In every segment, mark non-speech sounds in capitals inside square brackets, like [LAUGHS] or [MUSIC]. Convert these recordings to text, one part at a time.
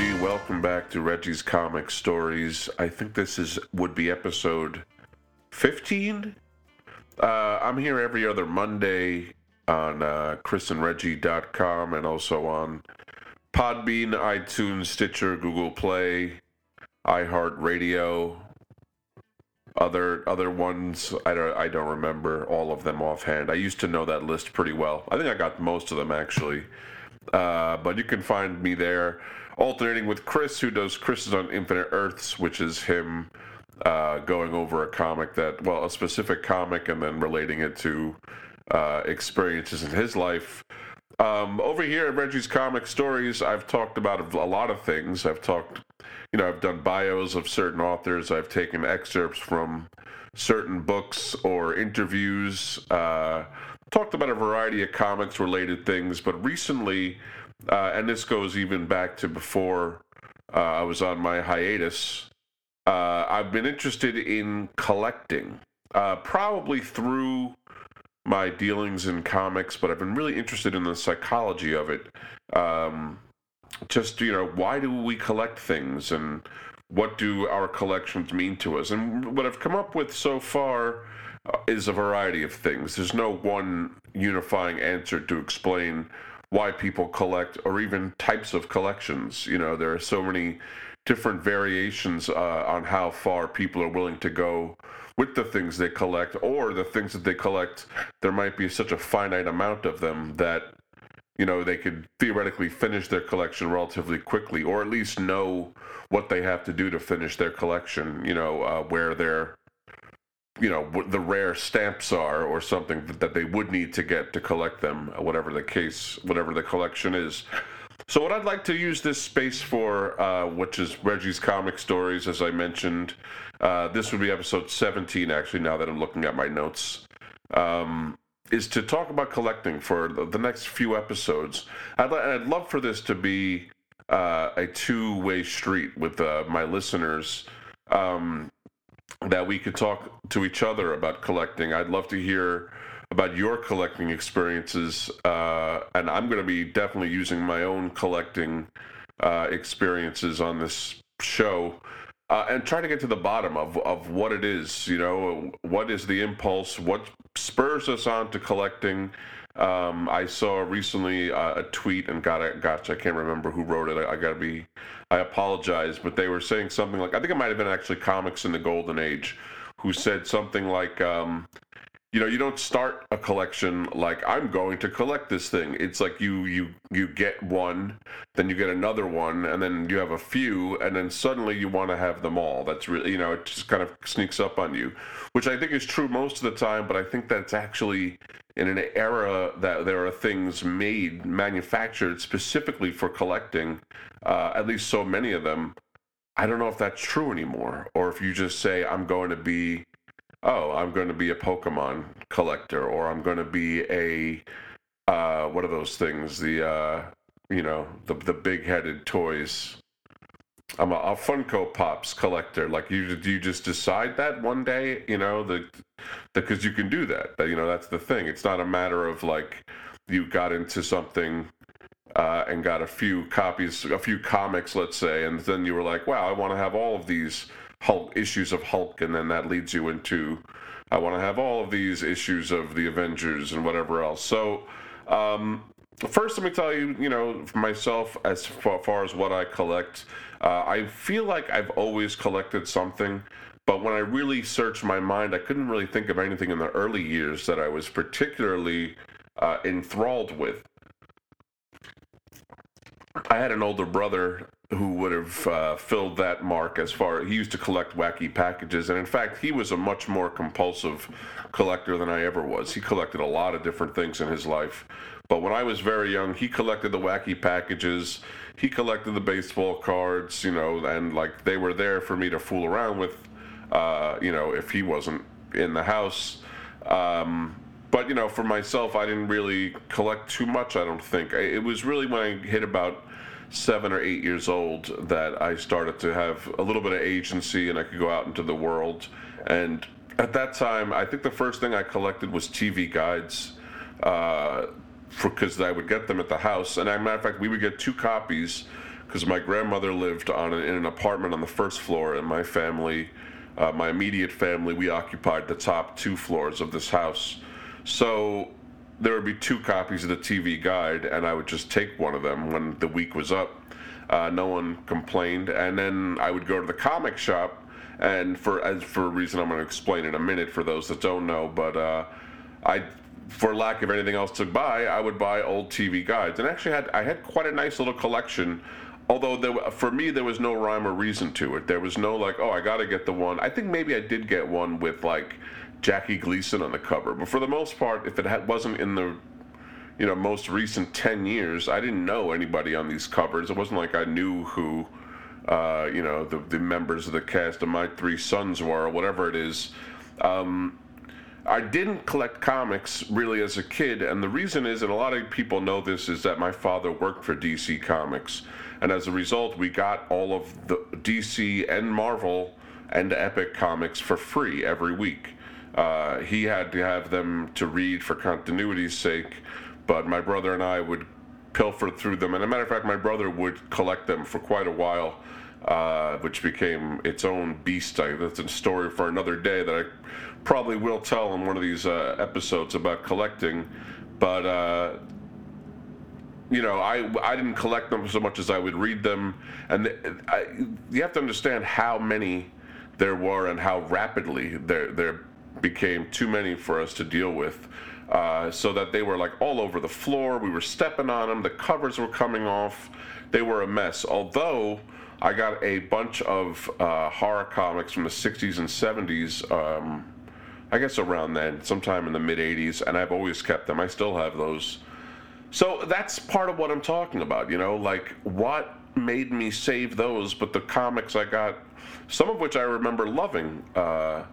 Welcome back to Reggie's Comic Stories. I think this is would be episode 15. Uh, I'm here every other Monday on uh, chrisandreggie.com and also on Podbean, iTunes, Stitcher, Google Play, iHeartRadio, other other ones I don't I don't remember all of them offhand. I used to know that list pretty well. I think I got most of them actually. Uh, but you can find me there, alternating with Chris, who does Chris's on Infinite Earths, which is him uh, going over a comic that, well, a specific comic, and then relating it to uh, experiences in his life. Um, over here at Reggie's Comic Stories, I've talked about a lot of things. I've talked, you know, I've done bios of certain authors. I've taken excerpts from certain books or interviews. Uh, talked about a variety of comics related things, but recently, uh, and this goes even back to before uh, I was on my hiatus, uh, I've been interested in collecting, uh, probably through my dealings in comics, but I've been really interested in the psychology of it. Um, just, you know, why do we collect things and what do our collections mean to us? And what I've come up with so far is a variety of things. There's no one unifying answer to explain why people collect or even types of collections. You know, there are so many different variations uh, on how far people are willing to go with the things they collect or the things that they collect there might be such a finite amount of them that you know they could theoretically finish their collection relatively quickly or at least know what they have to do to finish their collection you know uh, where their you know what the rare stamps are or something that they would need to get to collect them whatever the case whatever the collection is. So what i'd like to use this space for uh, which is reggie's comic stories as i mentioned uh, this would be episode 17 actually now that i'm looking at my notes um, is to talk about collecting for the next few episodes. I'd, I'd love for this to be uh, a two-way street with uh, my listeners. Um, that we could talk to each other about collecting. I'd love to hear about your collecting experiences, uh, and I'm going to be definitely using my own collecting uh, experiences on this show. Uh, and try to get to the bottom of, of what it is, you know, what is the impulse, what spurs us on to collecting, um, I saw recently uh, a tweet and got it. Gosh, I can't remember who wrote it. I, I got to be. I apologize, but they were saying something like I think it might have been actually comics in the golden age, who said something like, um, you know you don't start a collection like i'm going to collect this thing. It's like you you you get one then you get another one and then you have a few and then suddenly you want to have them all. That's really you know it just kind of sneaks up on you which i think is true most of the time but i think that's actually in an era that there are things made manufactured specifically for collecting uh, at least so many of them. I don't know if that's true anymore or if you just say i'm going to be oh, I'm going to be a Pokemon collector, or I'm going to be a uh, what are those things? The uh, you know the the big headed toys. I'm a, a, Funko Pops collector. Like you, you just decide that one day, you know, the because you can do that. You know, that's the thing. It's not a matter of like you got into something uh, and got a few copies, a few comics, let's say, and then you were like, wow, I want to have all of these Hulk issues of Hulk, and then that leads you into I want to have all of these issues of the Avengers and whatever else. So, um, first, let me tell you, you know, myself as far, as what I collect, uh, I feel like I've always collected something. But when I really searched my mind, I couldn't really think of anything in the early years that I was particularly uh, enthralled with. I had an older brother who would have uh, filled that mark as far he used to collect wacky packages and in fact he was a much more compulsive collector than i ever was. He collected a lot of different things in his life but when i was very young he collected the wacky packages he collected the baseball cards you know and like they were there for me to fool around with uh, you know if he wasn't in the house. Um, but you know for myself i didn't really collect too much i don't think. It was really when i hit about seven or eight years old that I started to have a little bit of agency and I could go out into the world. And at that time, I think the first thing I collected was TV guides. Uh, because I would get them at the house, and as a matter of fact, we would get two copies because my grandmother lived on an, in an apartment on the first floor, and my family, uh, my immediate family, we occupied the top two floors of this house. So there would be two copies of the TV guide, and I would just take one of them when the week was up. Uh, no one complained, and then I would go to the comic shop, and for as for a reason I'm going to explain in a minute for those that don't know, but uh, I, for lack of anything else to buy, I would buy old TV guides, and actually had I had quite a nice little collection. Although there, for me there was no rhyme or reason to it. There was no like, oh, I got to get the one. I think maybe I did get one with like Jackie Gleason on the cover. But for the most part, if it had, wasn't in the you know most recent 10 years, I didn't know anybody on these covers. It wasn't like I knew who uh, you know the, the members of the cast of My Three Sons were or whatever it is. Um, I didn't collect comics really as a kid, and the reason is, and a lot of people know this, is that my father worked for DC Comics, and as a result, we got all of the DC and Marvel and Epic comics for free every week. Uh, he had to have them to read for continuity's sake, but my brother and I would pilfer through them. And a matter of fact, my brother would collect them for quite a while, uh, which became its own beast. I, that's a story for another day that I probably will tell in one of these uh, episodes about collecting. But uh, you know, I I didn't collect them so much as I would read them, and I, you have to understand how many there were and how rapidly they're became too many for us to deal with. Uh, so that they were like all over the floor. We were stepping on them. The covers were coming off. They were a mess. Although I got a bunch of uh, horror comics from the 60s and 70s, um, I guess around then, sometime in the mid 80s, and I've always kept them. I still have those. So that's part of what I'm talking about, you know, like what made me save those, but the comics I got, some of which I remember loving. Uh,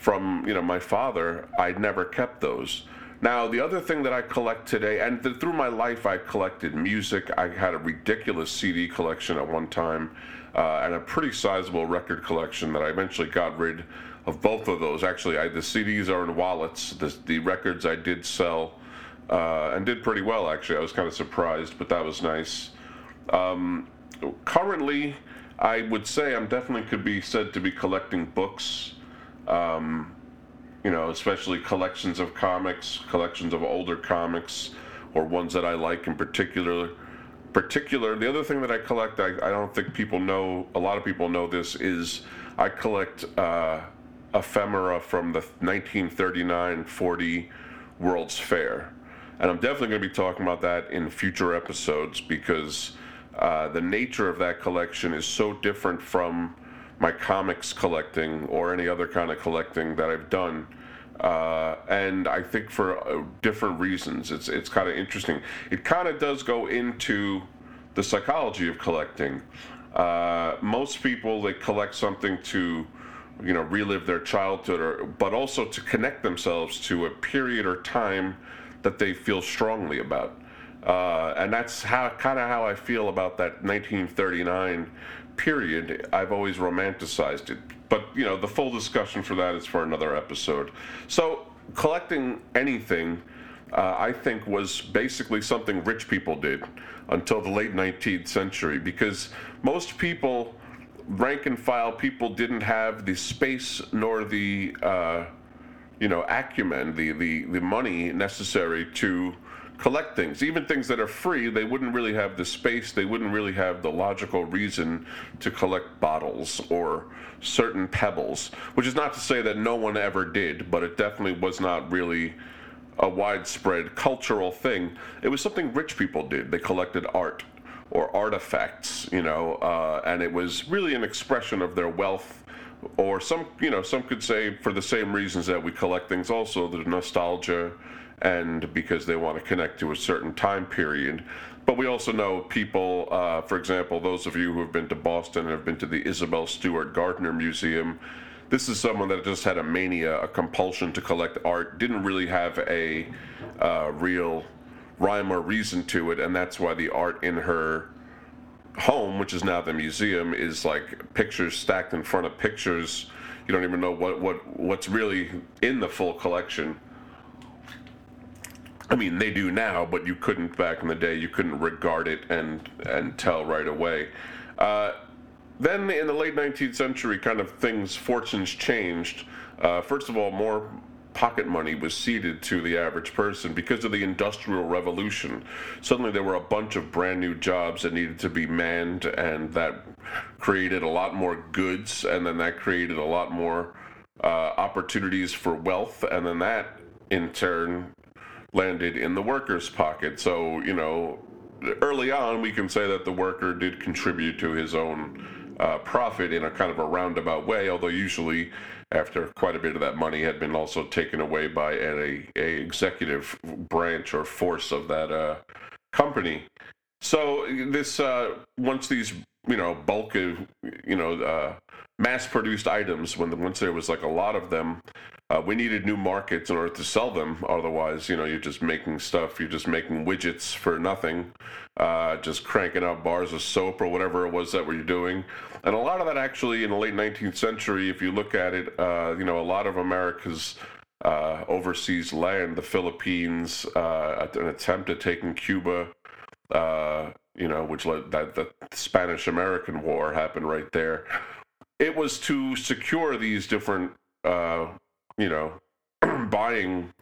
from you know my father, I never kept those. Now the other thing that I collect today, and th- through my life, I collected music. I had a ridiculous CD collection at one time, uh, and a pretty sizable record collection that I eventually got rid of both of those. Actually, I, the CDs are in wallets. The, the records I did sell uh, and did pretty well. Actually, I was kind of surprised, but that was nice. Um, currently, I would say I'm definitely could be said to be collecting books. Um, you know, especially collections of comics, collections of older comics, or ones that I like in particular. Particular. The other thing that I collect, I, I don't think people know. A lot of people know this is I collect uh, ephemera from the 1939-40 World's Fair, and I'm definitely going to be talking about that in future episodes because uh, the nature of that collection is so different from my comics collecting or any other kind of collecting that I've done. Uh, and I think for uh, different reasons, it's it's kind of interesting. It kind of does go into the psychology of collecting. Uh, most people they collect something to, you know, relive their childhood, or but also to connect themselves to a period or time that they feel strongly about. Uh, and that's how kind of how I feel about that 1939 period, I've always romanticized it. But, you know, the full discussion for that is for another episode. So, collecting anything, uh, I think, was basically something rich people did until the late 19th century because most people, rank and file people, didn't have the space nor the, uh, you know, acumen, the, the, the money necessary to collect things, even things that are free. They wouldn't really have the space. They wouldn't really have the logical reason to collect bottles or certain pebbles. Which is not to say that no one ever did, but it definitely was not really a widespread cultural thing. It was something rich people did. They collected art or artifacts, you know, uh, and it was really an expression of their wealth or some you know some could say for the same reasons that we collect things also the nostalgia and because they want to connect to a certain time period. But we also know people, uh, for example, those of you who have been to Boston and have been to the Isabella Stewart Gardner Museum. This is someone that just had a mania, a compulsion to collect art, didn't really have a uh, real rhyme or reason to it, and that's why the art in her home, which is now the museum, is like pictures stacked in front of pictures. You don't even know what, what what's really in the full collection. I mean, they do now, but you couldn't back in the day. You couldn't regard it and and tell right away. Uh, then in the late 19th century, kind of things, fortunes changed. Uh, first of all, more pocket money was ceded to the average person because of the industrial revolution. Suddenly there were a bunch of brand new jobs that needed to be manned, and that created a lot more goods, and then that created a lot more uh, opportunities for wealth, and then that in turn landed in the worker's pocket. So, you know, early on, we can say that the worker did contribute to his own uh, profit in a kind of a roundabout way, although usually after quite a bit of that money had been also taken away by a, a executive branch or force of that uh, company. So this uh, once these you know bulk of you know uh, mass-produced items when the, once there was like a lot of them uh, we needed new markets in order to sell them. Otherwise, you know, you're just making stuff. You're just making widgets for nothing, uh, just cranking out bars of soap or whatever it was that we were doing. And a lot of that actually in the late 19th century, if you look at it, uh, you know, a lot of America's uh, overseas land, the Philippines, uh, an attempt at taking Cuba, uh, you know, which led that the Spanish American War happened right there. It was to secure these different you know, [CLEARS THROAT] buying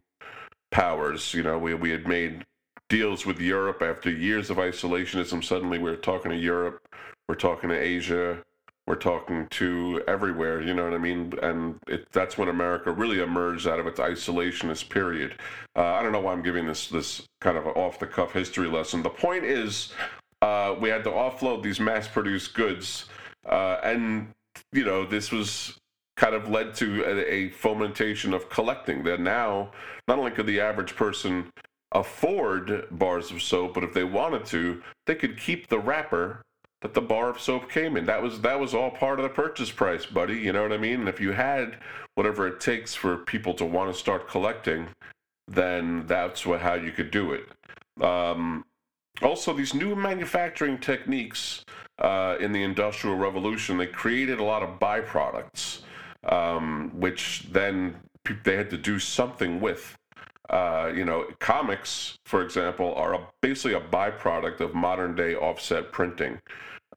powers. You know, we we had made deals with Europe after years of isolationism. Suddenly, we we're talking to Europe, we're talking to Asia, we're talking to everywhere. You know what I mean? And it, that's when America really emerged out of its isolationist period. Uh, I don't know why I'm giving this this kind of off the cuff history lesson. The point is, uh, we had to offload these mass produced goods, uh, and you know this was kind of led to a, a fomentation of collecting. That now, not only could the average person afford bars of soap, but if they wanted to, they could keep the wrapper that the bar of soap came in. That was that was all part of the purchase price, buddy. You know what I mean? And if you had whatever it takes for people to want to start collecting, then that's what how you could do it. Um, also, these new manufacturing techniques uh, in the Industrial Revolution they created a lot of byproducts um, which then they had to do something with. Uh, you know, comics, for example, are a, basically a byproduct of modern day offset printing.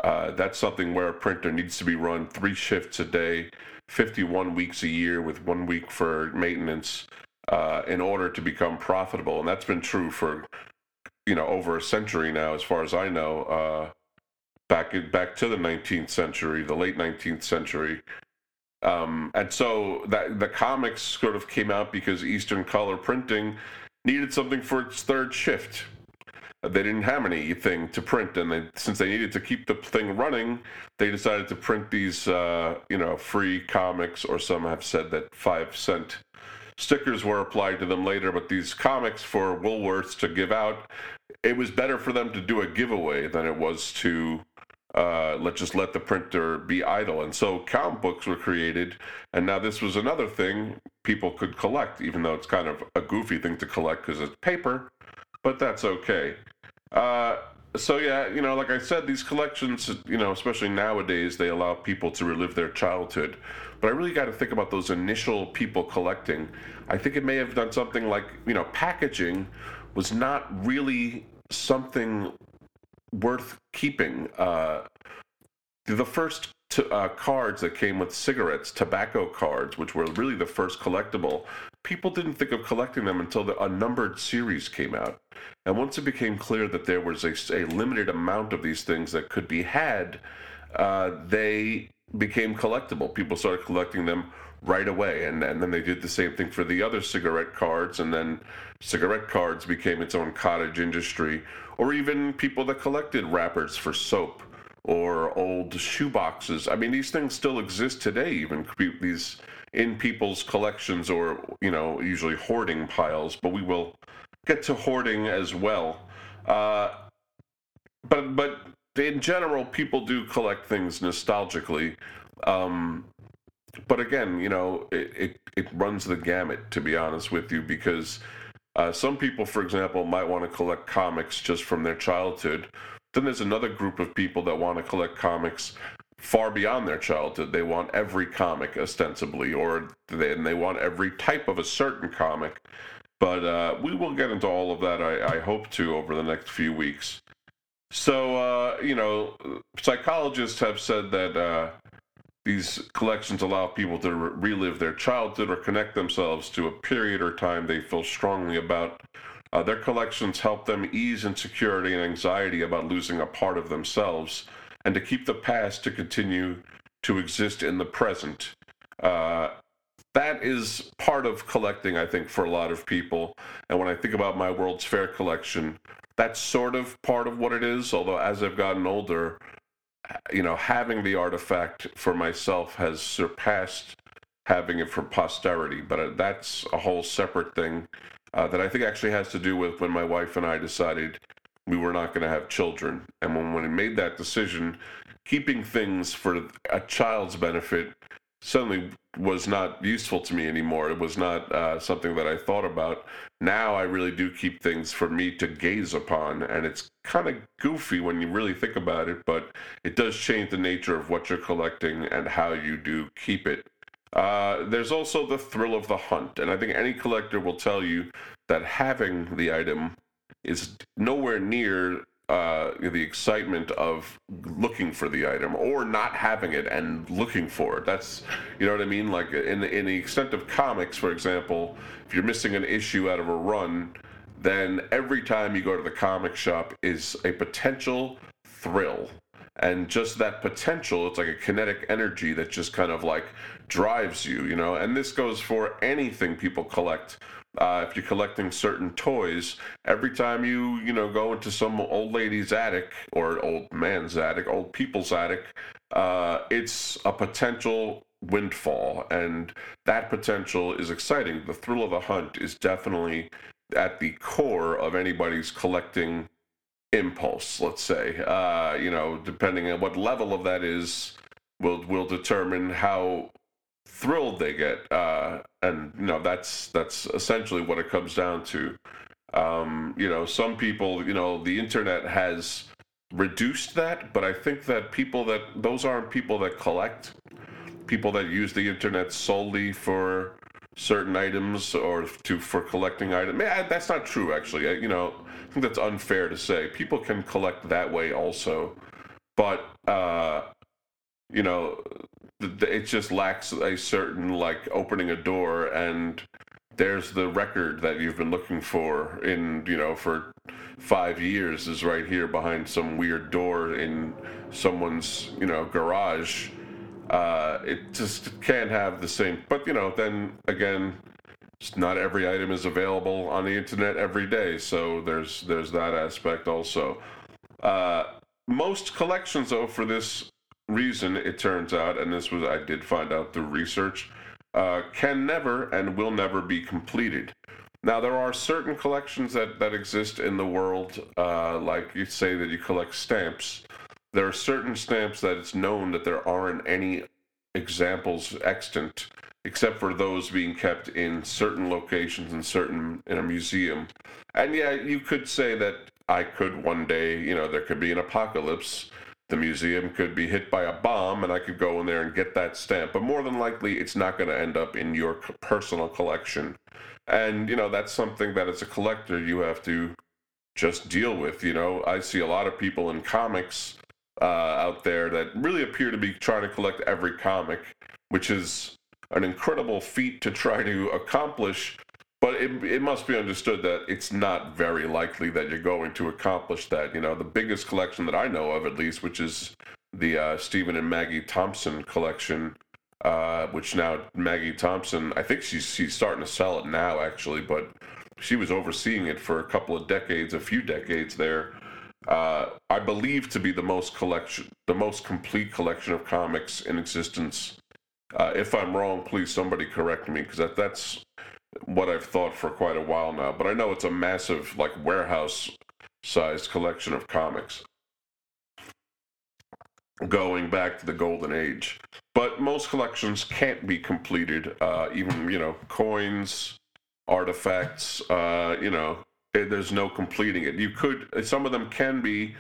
Uh, that's something where a printer needs to be run three shifts a day, 51 weeks a year, with one week for maintenance, uh, in order to become profitable. And that's been true for, you know, over a century now, as far as I know. Uh, back back to the 19th century, the late 19th century, um, and so that the comics sort of came out because Eastern Color Printing needed something for its third shift. They didn't have anything to print, and they, since they needed to keep the thing running, they decided to print these, uh, you know, free comics, or some have said that five cent stickers were applied to them later. But these comics for Woolworths to give out, it was better for them to do a giveaway than it was to uh, let's just let the printer be idle. And so count books were created, and now this was another thing people could collect, even though it's kind of a goofy thing to collect because it's paper, but that's okay. Uh, so yeah, you know, like I said, these collections, you know, especially nowadays, they allow people to relive their childhood. But I really got to think about those initial people collecting. I think it may have done something like, you know, packaging was not really something worth keeping. Uh, the first t- uh, cards that came with cigarettes, tobacco cards, which were really the first collectible, people didn't think of collecting them until the, a numbered series came out. And once it became clear that there was a, a limited amount of these things that could be had, uh, they became collectible. People started collecting them right away. And, and then they did the same thing for the other cigarette cards. And then cigarette cards became its own cottage industry or even people that collected wrappers for soap or old shoe boxes. I mean, these things still exist today, even these in people's collections or, you know, usually hoarding piles, but we will get to hoarding as well. Uh, but, but in general, people do collect things nostalgically. Um, but again, you know, it, it, it runs the gamut, to be honest with you, because uh, some people, for example, might want to collect comics just from their childhood. Then there's another group of people that want to collect comics far beyond their childhood. They want every comic ostensibly, or they, and they want every type of a certain comic. But uh, we will get into all of that, I, I, hope to, over the next few weeks. So, uh, you know, psychologists have said that uh, these collections allow people to re- relive their childhood or connect themselves to a period or time they feel strongly about. Uh, their collections help them ease insecurity and anxiety about losing a part of themselves and to keep the past to continue to exist in the present. Uh, that is part of collecting, I think, for a lot of people. And when I think about my World's Fair collection, that's sort of part of what it is. Although as I've gotten older, you know, having the artifact for myself has surpassed having it for posterity. But uh, that's a whole separate thing uh, that I think actually has to do with when my wife and I decided we were not going to have children. And when, when we made that decision, keeping things for a child's benefit suddenly was not useful to me anymore. It was not uh, something that I thought about. Now I really do keep things for me to gaze upon, and it's kind of goofy when you really think about it, but it does change the nature of what you're collecting and how you do keep it. Uh, there's also the thrill of the hunt, and I think any collector will tell you that having the item is nowhere near uh, the excitement of looking for the item or not having it and looking for it. That's, you know what I mean? Like in, in the extent of comics, for example, if you're missing an issue out of a run, then every time you go to the comic shop is a potential thrill. And just that potential, it's like a kinetic energy that just kind of like drives you, you know? And this goes for anything people collect uh, if you're collecting certain toys, every time you you know go into some old lady's attic or old man's attic, old people's attic, uh, it's a potential windfall, and that potential is exciting. The thrill of the hunt is definitely at the core of anybody's collecting impulse. Let's say, uh, you know, depending on what level of that is, will will determine how thrilled they get, uh, and you know that's that's essentially what it comes down to. Um, you know, some people, you know, the internet has reduced that, but I think that people that those aren't people that collect, people that use the internet solely for certain items or to for collecting items. That's not true, actually. I, you know, I think that's unfair to say. People can collect that way also, but uh, you know, it just lacks a certain like opening a door and there's the record that you've been looking for in you know for five years is right here behind some weird door in someone's you know garage. Uh, it just can't have the same but you know then again not every item is available on the internet every day so there's there's that aspect also. Uh, most collections though for this reason, it turns out, and this was I did find out through research, uh, can never and will never be completed. Now, there are certain collections that, that exist in the world, uh, like you say that you collect stamps. There are certain stamps that it's known that there aren't any examples extant, except for those being kept in certain locations in certain in a museum. And yeah, you could say that I could one day, you know, there could be an apocalypse the museum could be hit by a bomb and I could go in there and get that stamp. But more than likely, it's not going to end up in your personal collection. And, you know, that's something that as a collector you have to just deal with. You know, I see a lot of people in comics uh, out there that really appear to be trying to collect every comic, which is an incredible feat to try to accomplish but it, it must be understood that it's not very likely that you're going to accomplish that. You know, the biggest collection that I know of, at least, which is the uh, Stephen and Maggie Thompson collection, uh, which now Maggie Thompson, I think she's she's starting to sell it now, actually, but she was overseeing it for a couple of decades, a few decades there. Uh, I believe to be the most collection, the most complete collection of comics in existence. Uh, if I'm wrong, please somebody correct me because that, that's what I've thought for quite a while now, but I know it's a massive, like, warehouse sized collection of comics going back to the golden age. But most collections can't be completed, uh, even, you know, coins, artifacts, uh, you know, there's no completing it. You could, some of them can be,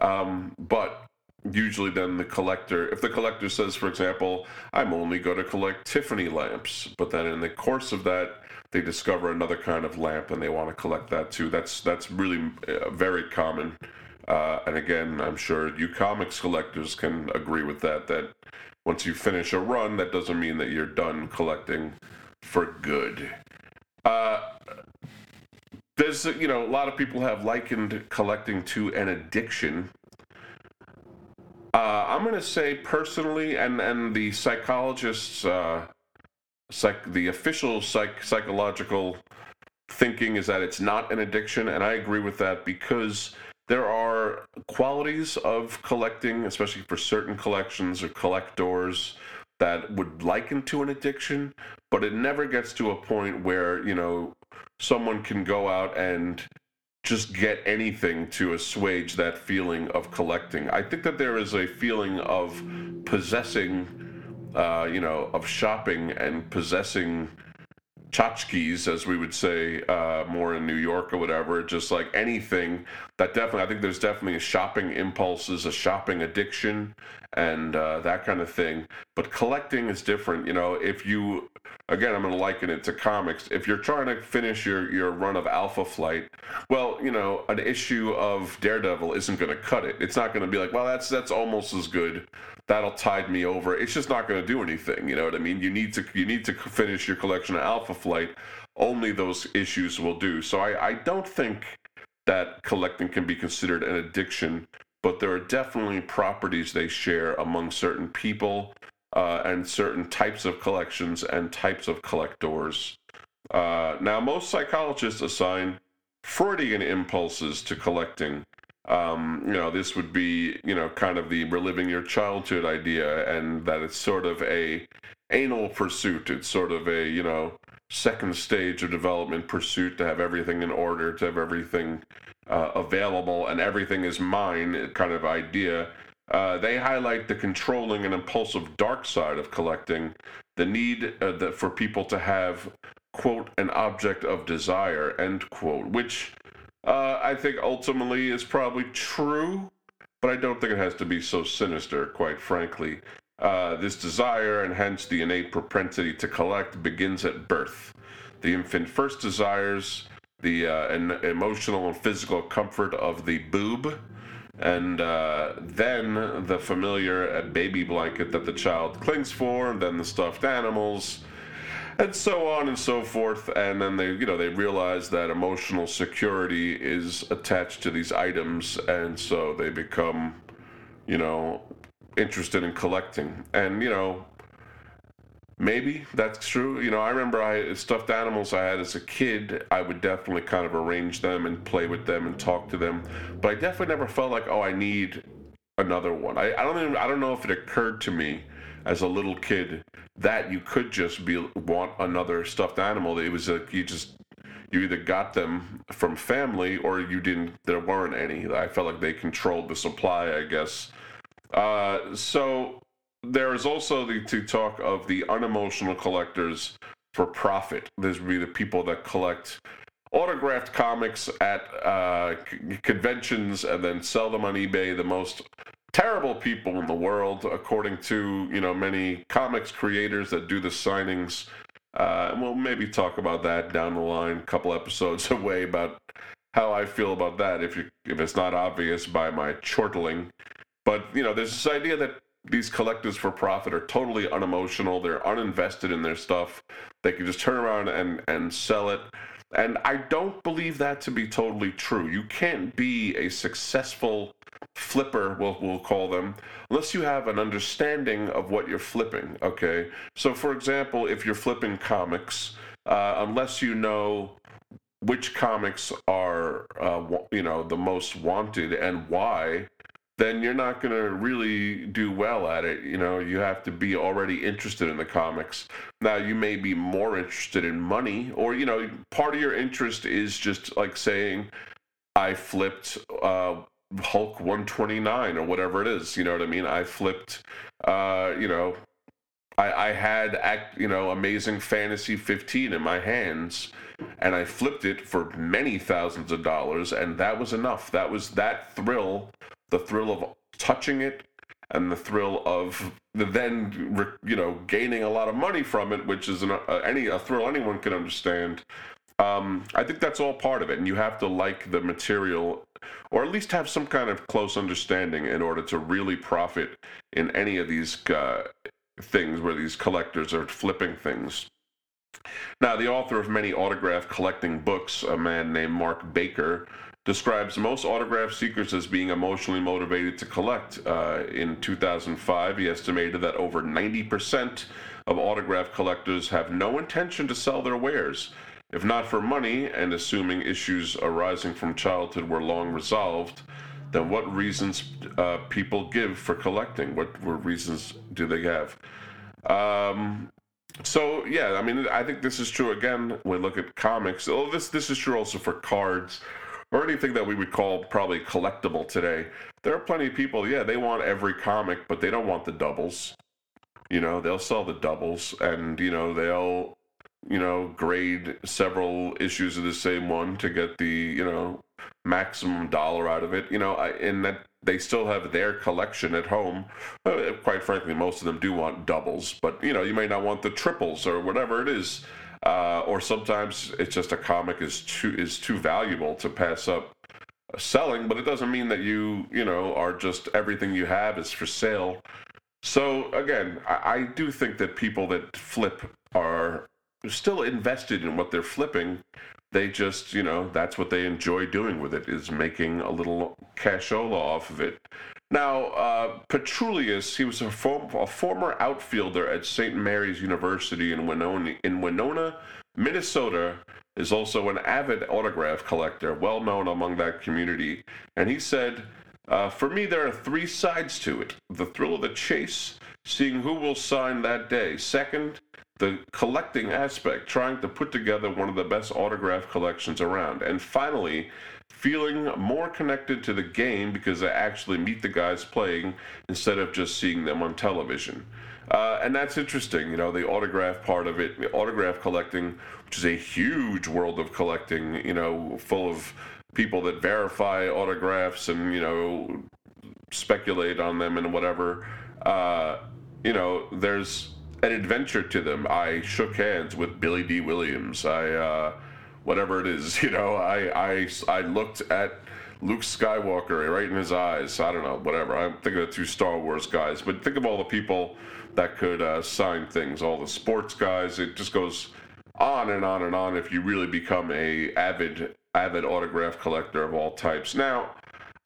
um, but usually then the collector if the collector says for example i'm only going to collect tiffany lamps but then in the course of that they discover another kind of lamp and they want to collect that too. That's that's really uh, very common. Uh, and again, I'm sure you comics collectors can agree with that. That once you finish a run, that doesn't mean that you're done collecting for good. Uh, there's you know a lot of people have likened collecting to an addiction. Uh, I'm gonna say personally, and and the psychologists, uh, psych, the official psych psychological thinking is that it's not an addiction, and I agree with that because there are qualities of collecting, especially for certain collections or collectors, that would liken to an addiction, but it never gets to a point where, you know, someone can go out and just get anything to assuage that feeling of collecting. I think that there is a feeling of possessing, uh, you know, of shopping and possessing tchotchkes, as we would say uh, more in New York or whatever, just like anything that definitely, I think there's definitely a shopping impulses, a shopping addiction, and uh, that kind of thing. But collecting is different. You know, if you, again, I'm going to liken it to comics. If you're trying to finish your, your run of Alpha Flight, well, you know, an issue of Daredevil isn't going to cut it. It's not going to be like, well, that's that's almost as good that'll tide me over. It's just not going to do anything. You know what I mean? You need to you need to finish your collection of Alpha Flight. Only those issues will do. So I, I don't think that collecting can be considered an addiction, but there are definitely properties they share among certain people uh, and certain types of collections and types of collectors. Uh, now, most psychologists assign Freudian impulses to collecting um, you know, this would be, you know, kind of the reliving your childhood idea, and that it's sort of a anal pursuit. It's sort of a, you know, second stage of development pursuit to have everything in order, to have everything uh, available, and everything is mine kind of idea. Uh, they highlight the controlling and impulsive dark side of collecting, the need uh, for people to have, quote, an object of desire, end quote, which uh, I think ultimately is probably true, but I don't think it has to be so sinister, quite frankly. Uh, this desire, and hence the innate propensity to collect, begins at birth. The infant first desires the uh, emotional and physical comfort of the boob, and uh, then the familiar uh, baby blanket that the child clings for, and then the stuffed animals, and so on and so forth. And then they, you know, they realize that emotional security is attached to these items, and so they become, you know, interested in collecting. And you know, maybe that's true. You know, I remember I stuffed animals I had as a kid. I would definitely kind of arrange them and play with them and talk to them, but I definitely never felt like, oh, I need another one. I, I don't even, I don't know if it occurred to me as a little kid that you could just be want another stuffed animal. It was a you just you either got them from family or you didn't. There weren't any. I felt like they controlled the supply. I guess. Uh, so there is also the to talk of the unemotional collectors for profit. There's be the people that collect autographed comics at uh, conventions and then sell them on eBay. The most terrible people in the world, according to you know many comics creators that do the signings. Uh, we'll maybe talk about that down the line, a couple episodes [LAUGHS] away, about how I feel about that. If you if it's not obvious by my chortling, but you know, there's this idea that these collectors for profit are totally unemotional. They're uninvested in their stuff. They can just turn around and and sell it. And I don't believe that to be totally true. You can't be a successful flipper, we'll, we'll call them, unless you have an understanding of what you're flipping, okay? So, for example, if you're flipping comics, uh, unless you know which comics are, uh, you know, the most wanted and why, then you're not going to really do well at it. You know, you have to be already interested in the comics. Now, you may be more interested in money, or, you know, part of your interest is just like saying, I flipped uh, Hulk 129 or whatever it is. You know what I mean? I flipped, uh, you know, I, I had, act, you know, Amazing Fantasy 15 in my hands and I flipped it for many thousands of dollars. And that was enough. That was that thrill, the thrill of touching it, and the thrill of the then you know gaining a lot of money from it, which is an, uh, any a thrill anyone can understand. Um, I think that's all part of it, and you have to like the material, or at least have some kind of close understanding in order to really profit in any of these uh, things where these collectors are flipping things. Now, the author of many autograph collecting books, a man named Mark Baker, describes most autograph seekers as being emotionally motivated to collect. Uh, in 2005, he estimated that over 90% of autograph collectors have no intention to sell their wares. If not for money, and assuming issues arising from childhood were long resolved, then what reasons uh, people give for collecting? What, what reasons do they have? Um, so yeah, I mean, I think this is true again. When we look at comics, oh, this this is true also for cards or anything that we would call probably collectible today. There are plenty of people, yeah, they want every comic, but they don't want the doubles. You know, they'll sell the doubles, and you know they'll you know grade several issues of the same one to get the you know maximum dollar out of it. You know, I, and that they still have their collection at home. Uh, quite frankly, most of them do want doubles, but you know, you may not want the triples or whatever it is. Uh, or sometimes it's just a comic is too is too valuable to pass up selling, but it doesn't mean that you you know are just everything you have is for sale. So again, I, I do think that people that flip are still invested in what they're flipping, they just, you know, that's what they enjoy doing with it is making a little cashola off of it. Now, uh, Petrulius, he was a, form, a, former outfielder at St. Mary's University in Winona, in Winona, Minnesota, is also an avid autograph collector, well known among that community. And he said, uh, For me, there are three sides to it the thrill of the chase, seeing who will sign that day. Second, the collecting aspect, trying to put together one of the best autograph collections around. And finally, feeling more connected to the game because I actually meet the guys playing instead of just seeing them on television. Uh, and that's interesting, you know, the autograph part of it, autograph collecting, which is a huge world of collecting, you know, full of people that verify autographs and, you know, speculate on them and whatever. Uh, you know, there's an adventure to them. I shook hands with Billy Dee Williams. I, uh, whatever it is, [LAUGHS] you know, I, I, I looked at Luke Skywalker right in his eyes. I don't know, whatever. I'm thinking of two Star Wars guys, but think of all the people that could uh, sign things, all the sports guys. It just goes on and on and on if you really become a avid avid autograph collector of all types. Now,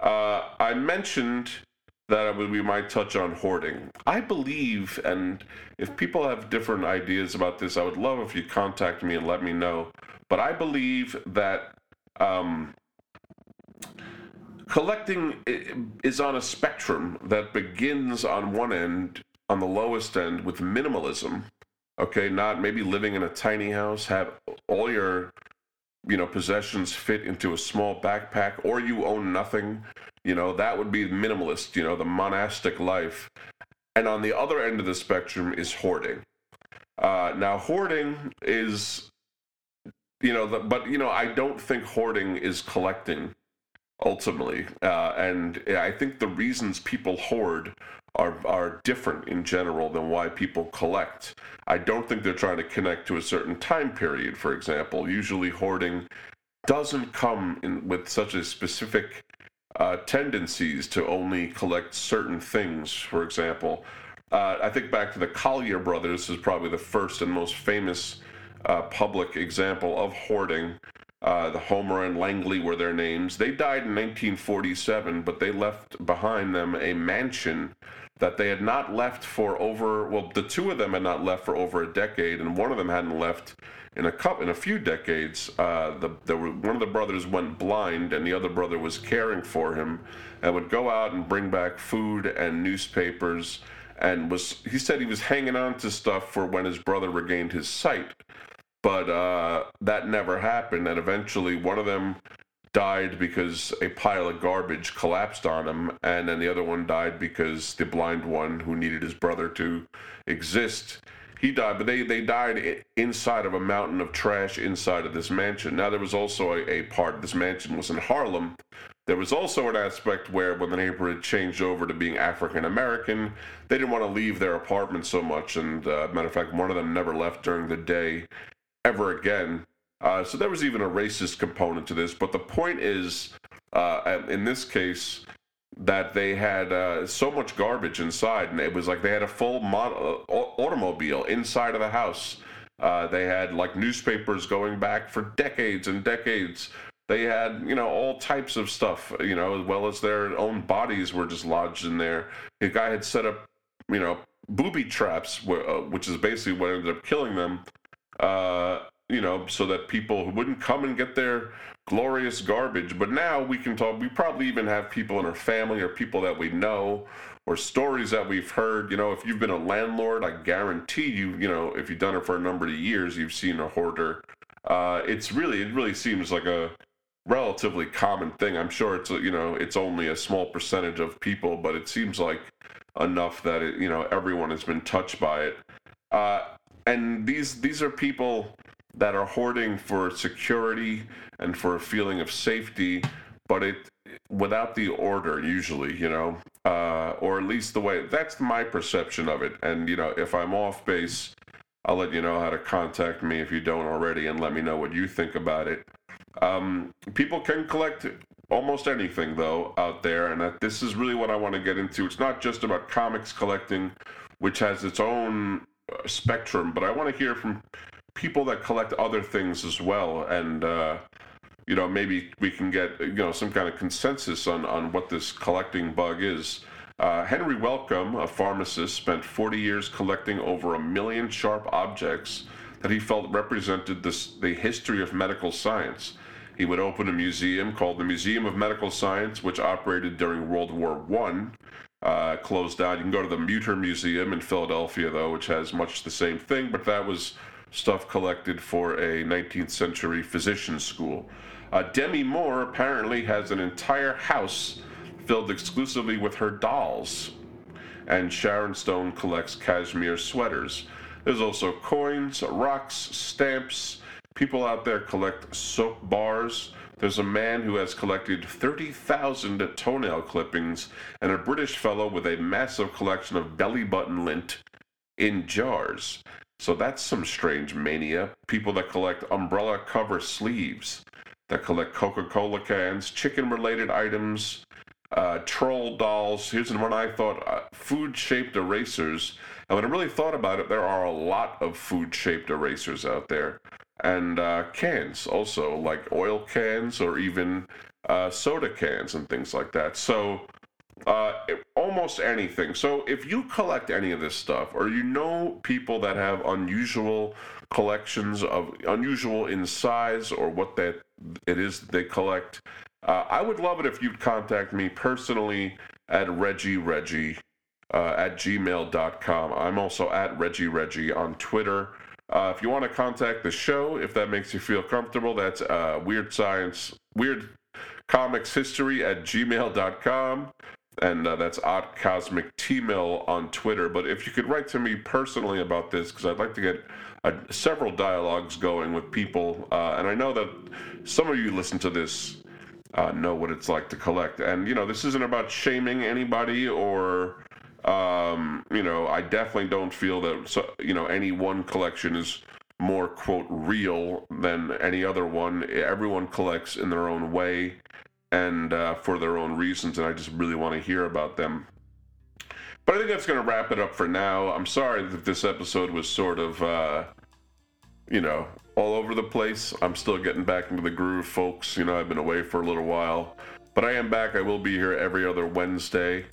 uh, I mentioned that we might touch on hoarding. I believe, and if people have different ideas about this, I would love if you contact me and let me know. But I believe that um, collecting is on a spectrum that begins on one end, on the lowest end, with minimalism. Okay, not maybe living in a tiny house, have all your you know possessions fit into a small backpack, or you own nothing you know, that would be minimalist, you know, the monastic life. And on the other end of the spectrum is hoarding. Uh, now, hoarding is, you know, the, but, you know, I don't think hoarding is collecting ultimately. Uh, and I think the reasons people hoard are, are different in general than why people collect. I don't think they're trying to connect to a certain time period, for example. Usually, hoarding doesn't come in with such a specific uh, tendencies to only collect certain things. For example, uh, I think back to the Collyer brothers is probably the first and most famous uh, public example of hoarding. Uh, the Homer and Langley were their names. They died in 1947, but they left behind them a mansion that they had not left for over. Well, the two of them had not left for over a decade, and one of them hadn't left in a couple, in a few decades, uh, the, one of the brothers went blind, and the other brother was caring for him, and would go out and bring back food and newspapers, and was he said he was hanging on to stuff for when his brother regained his sight, but uh, that never happened, and eventually one of them died because a pile of garbage collapsed on him, and then the other one died because the blind one who needed his brother to exist he died, but they, they died inside of a mountain of trash inside of this mansion. Now, there was also a, a part, this mansion was in Harlem. There was also an aspect where when the neighborhood changed over to being African American, they didn't want to leave their apartment so much. And, uh, matter of fact, one of them never left during the day ever again. Uh, so there was even a racist component to this. But the point is, uh, in this case, that they had uh, so much garbage inside, and it was like they had a full mod- uh, automobile inside of the house. Uh, they had like newspapers going back for decades and decades. They had, you know, all types of stuff, you know, as well as their own bodies were just lodged in there. The guy had set up, you know, booby traps, uh, which is basically what ended up killing them. Uh, you know, so that people wouldn't come and get their glorious garbage. But now we can talk, we probably even have people in our family or people that we know or stories that we've heard. You know, if you've been a landlord, I guarantee you, you know, if you've done it for a number of years, you've seen a hoarder. Uh, it's really, it really seems like a relatively common thing. I'm sure it's, you know, it's only a small percentage of people, but it seems like enough that it, you know, everyone has been touched by it. Uh, and these these are people that are hoarding for security and for a feeling of safety, but it without the order usually, you know, uh, or at least the way that's my perception of it. And you know, if I'm off base, I'll let you know how to contact me if you don't already, and let me know what you think about it. Um, people can collect almost anything though out there, and that this is really what I want to get into. It's not just about comics collecting, which has its own uh, spectrum, but I want to hear from people that collect other things as well, and uh, you know maybe we can get you know some kind of consensus on on what this collecting bug is. Uh, Henry Wellcome, a pharmacist, spent 40 years collecting over a million sharp objects that he felt represented this, the history of medical science. He would open a museum called the Museum of Medical Science, which operated during World War One. Uh, closed down. You can go to the Mütter Museum in Philadelphia, though, which has much the same thing, but that was stuff collected for a 19th century physician school. Uh, Demi Moore apparently has an entire house filled exclusively with her dolls, and Sharon Stone collects cashmere sweaters. There's also coins, rocks, stamps. People out there collect soap bars. There's a man who has collected 30,000 toenail clippings, and a British fellow with a massive collection of belly button lint in jars. So that's some strange mania. People that collect umbrella cover sleeves, that collect Coca Cola cans, chicken related items, uh, troll dolls. Here's one I thought uh, food shaped erasers. And when I really thought about it, there are a lot of food shaped erasers out there. And uh, cans also, like oil cans or even uh, soda cans and things like that. So uh, almost anything. So if you collect any of this stuff, or you know people that have unusual collections of unusual in size or what that it is they collect, uh, I would love it if you'd contact me personally at Reggie Reggie uh, at gmail.com. I'm also at Reggie Reggie on Twitter. Uh, if you want to contact the show, if that makes you feel comfortable, that's uh, Weird Science, Weird Comics History at gmail.com and uh, that's odd cosmic t-mail on twitter. But if you could write to me personally about this because i'd like to get uh, several dialogues going with people uh, and i know that some of you listen to this uh, know what it's like to collect. And you know this isn't about shaming anybody or um, you know i definitely don't feel that so, you know any one collection is more quote real than any other one. Everyone collects in their own way and uh, for their own reasons, and I just really want to hear about them. But I think that's going to wrap it up for now. I'm sorry that this episode was sort of, uh, you know, all over the place. I'm still getting back into the groove, folks. You know, I've been away for a little while, but I am back. I will be here every other Wednesday.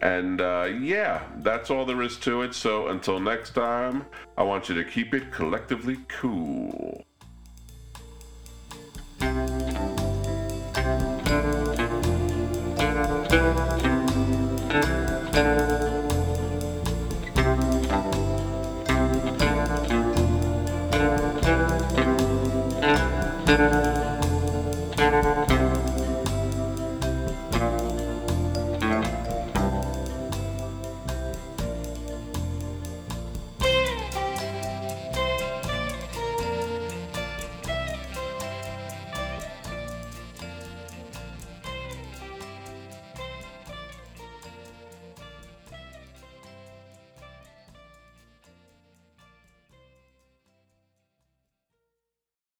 And uh, yeah, that's all there is to it. So until next time, I want you to keep it collectively cool.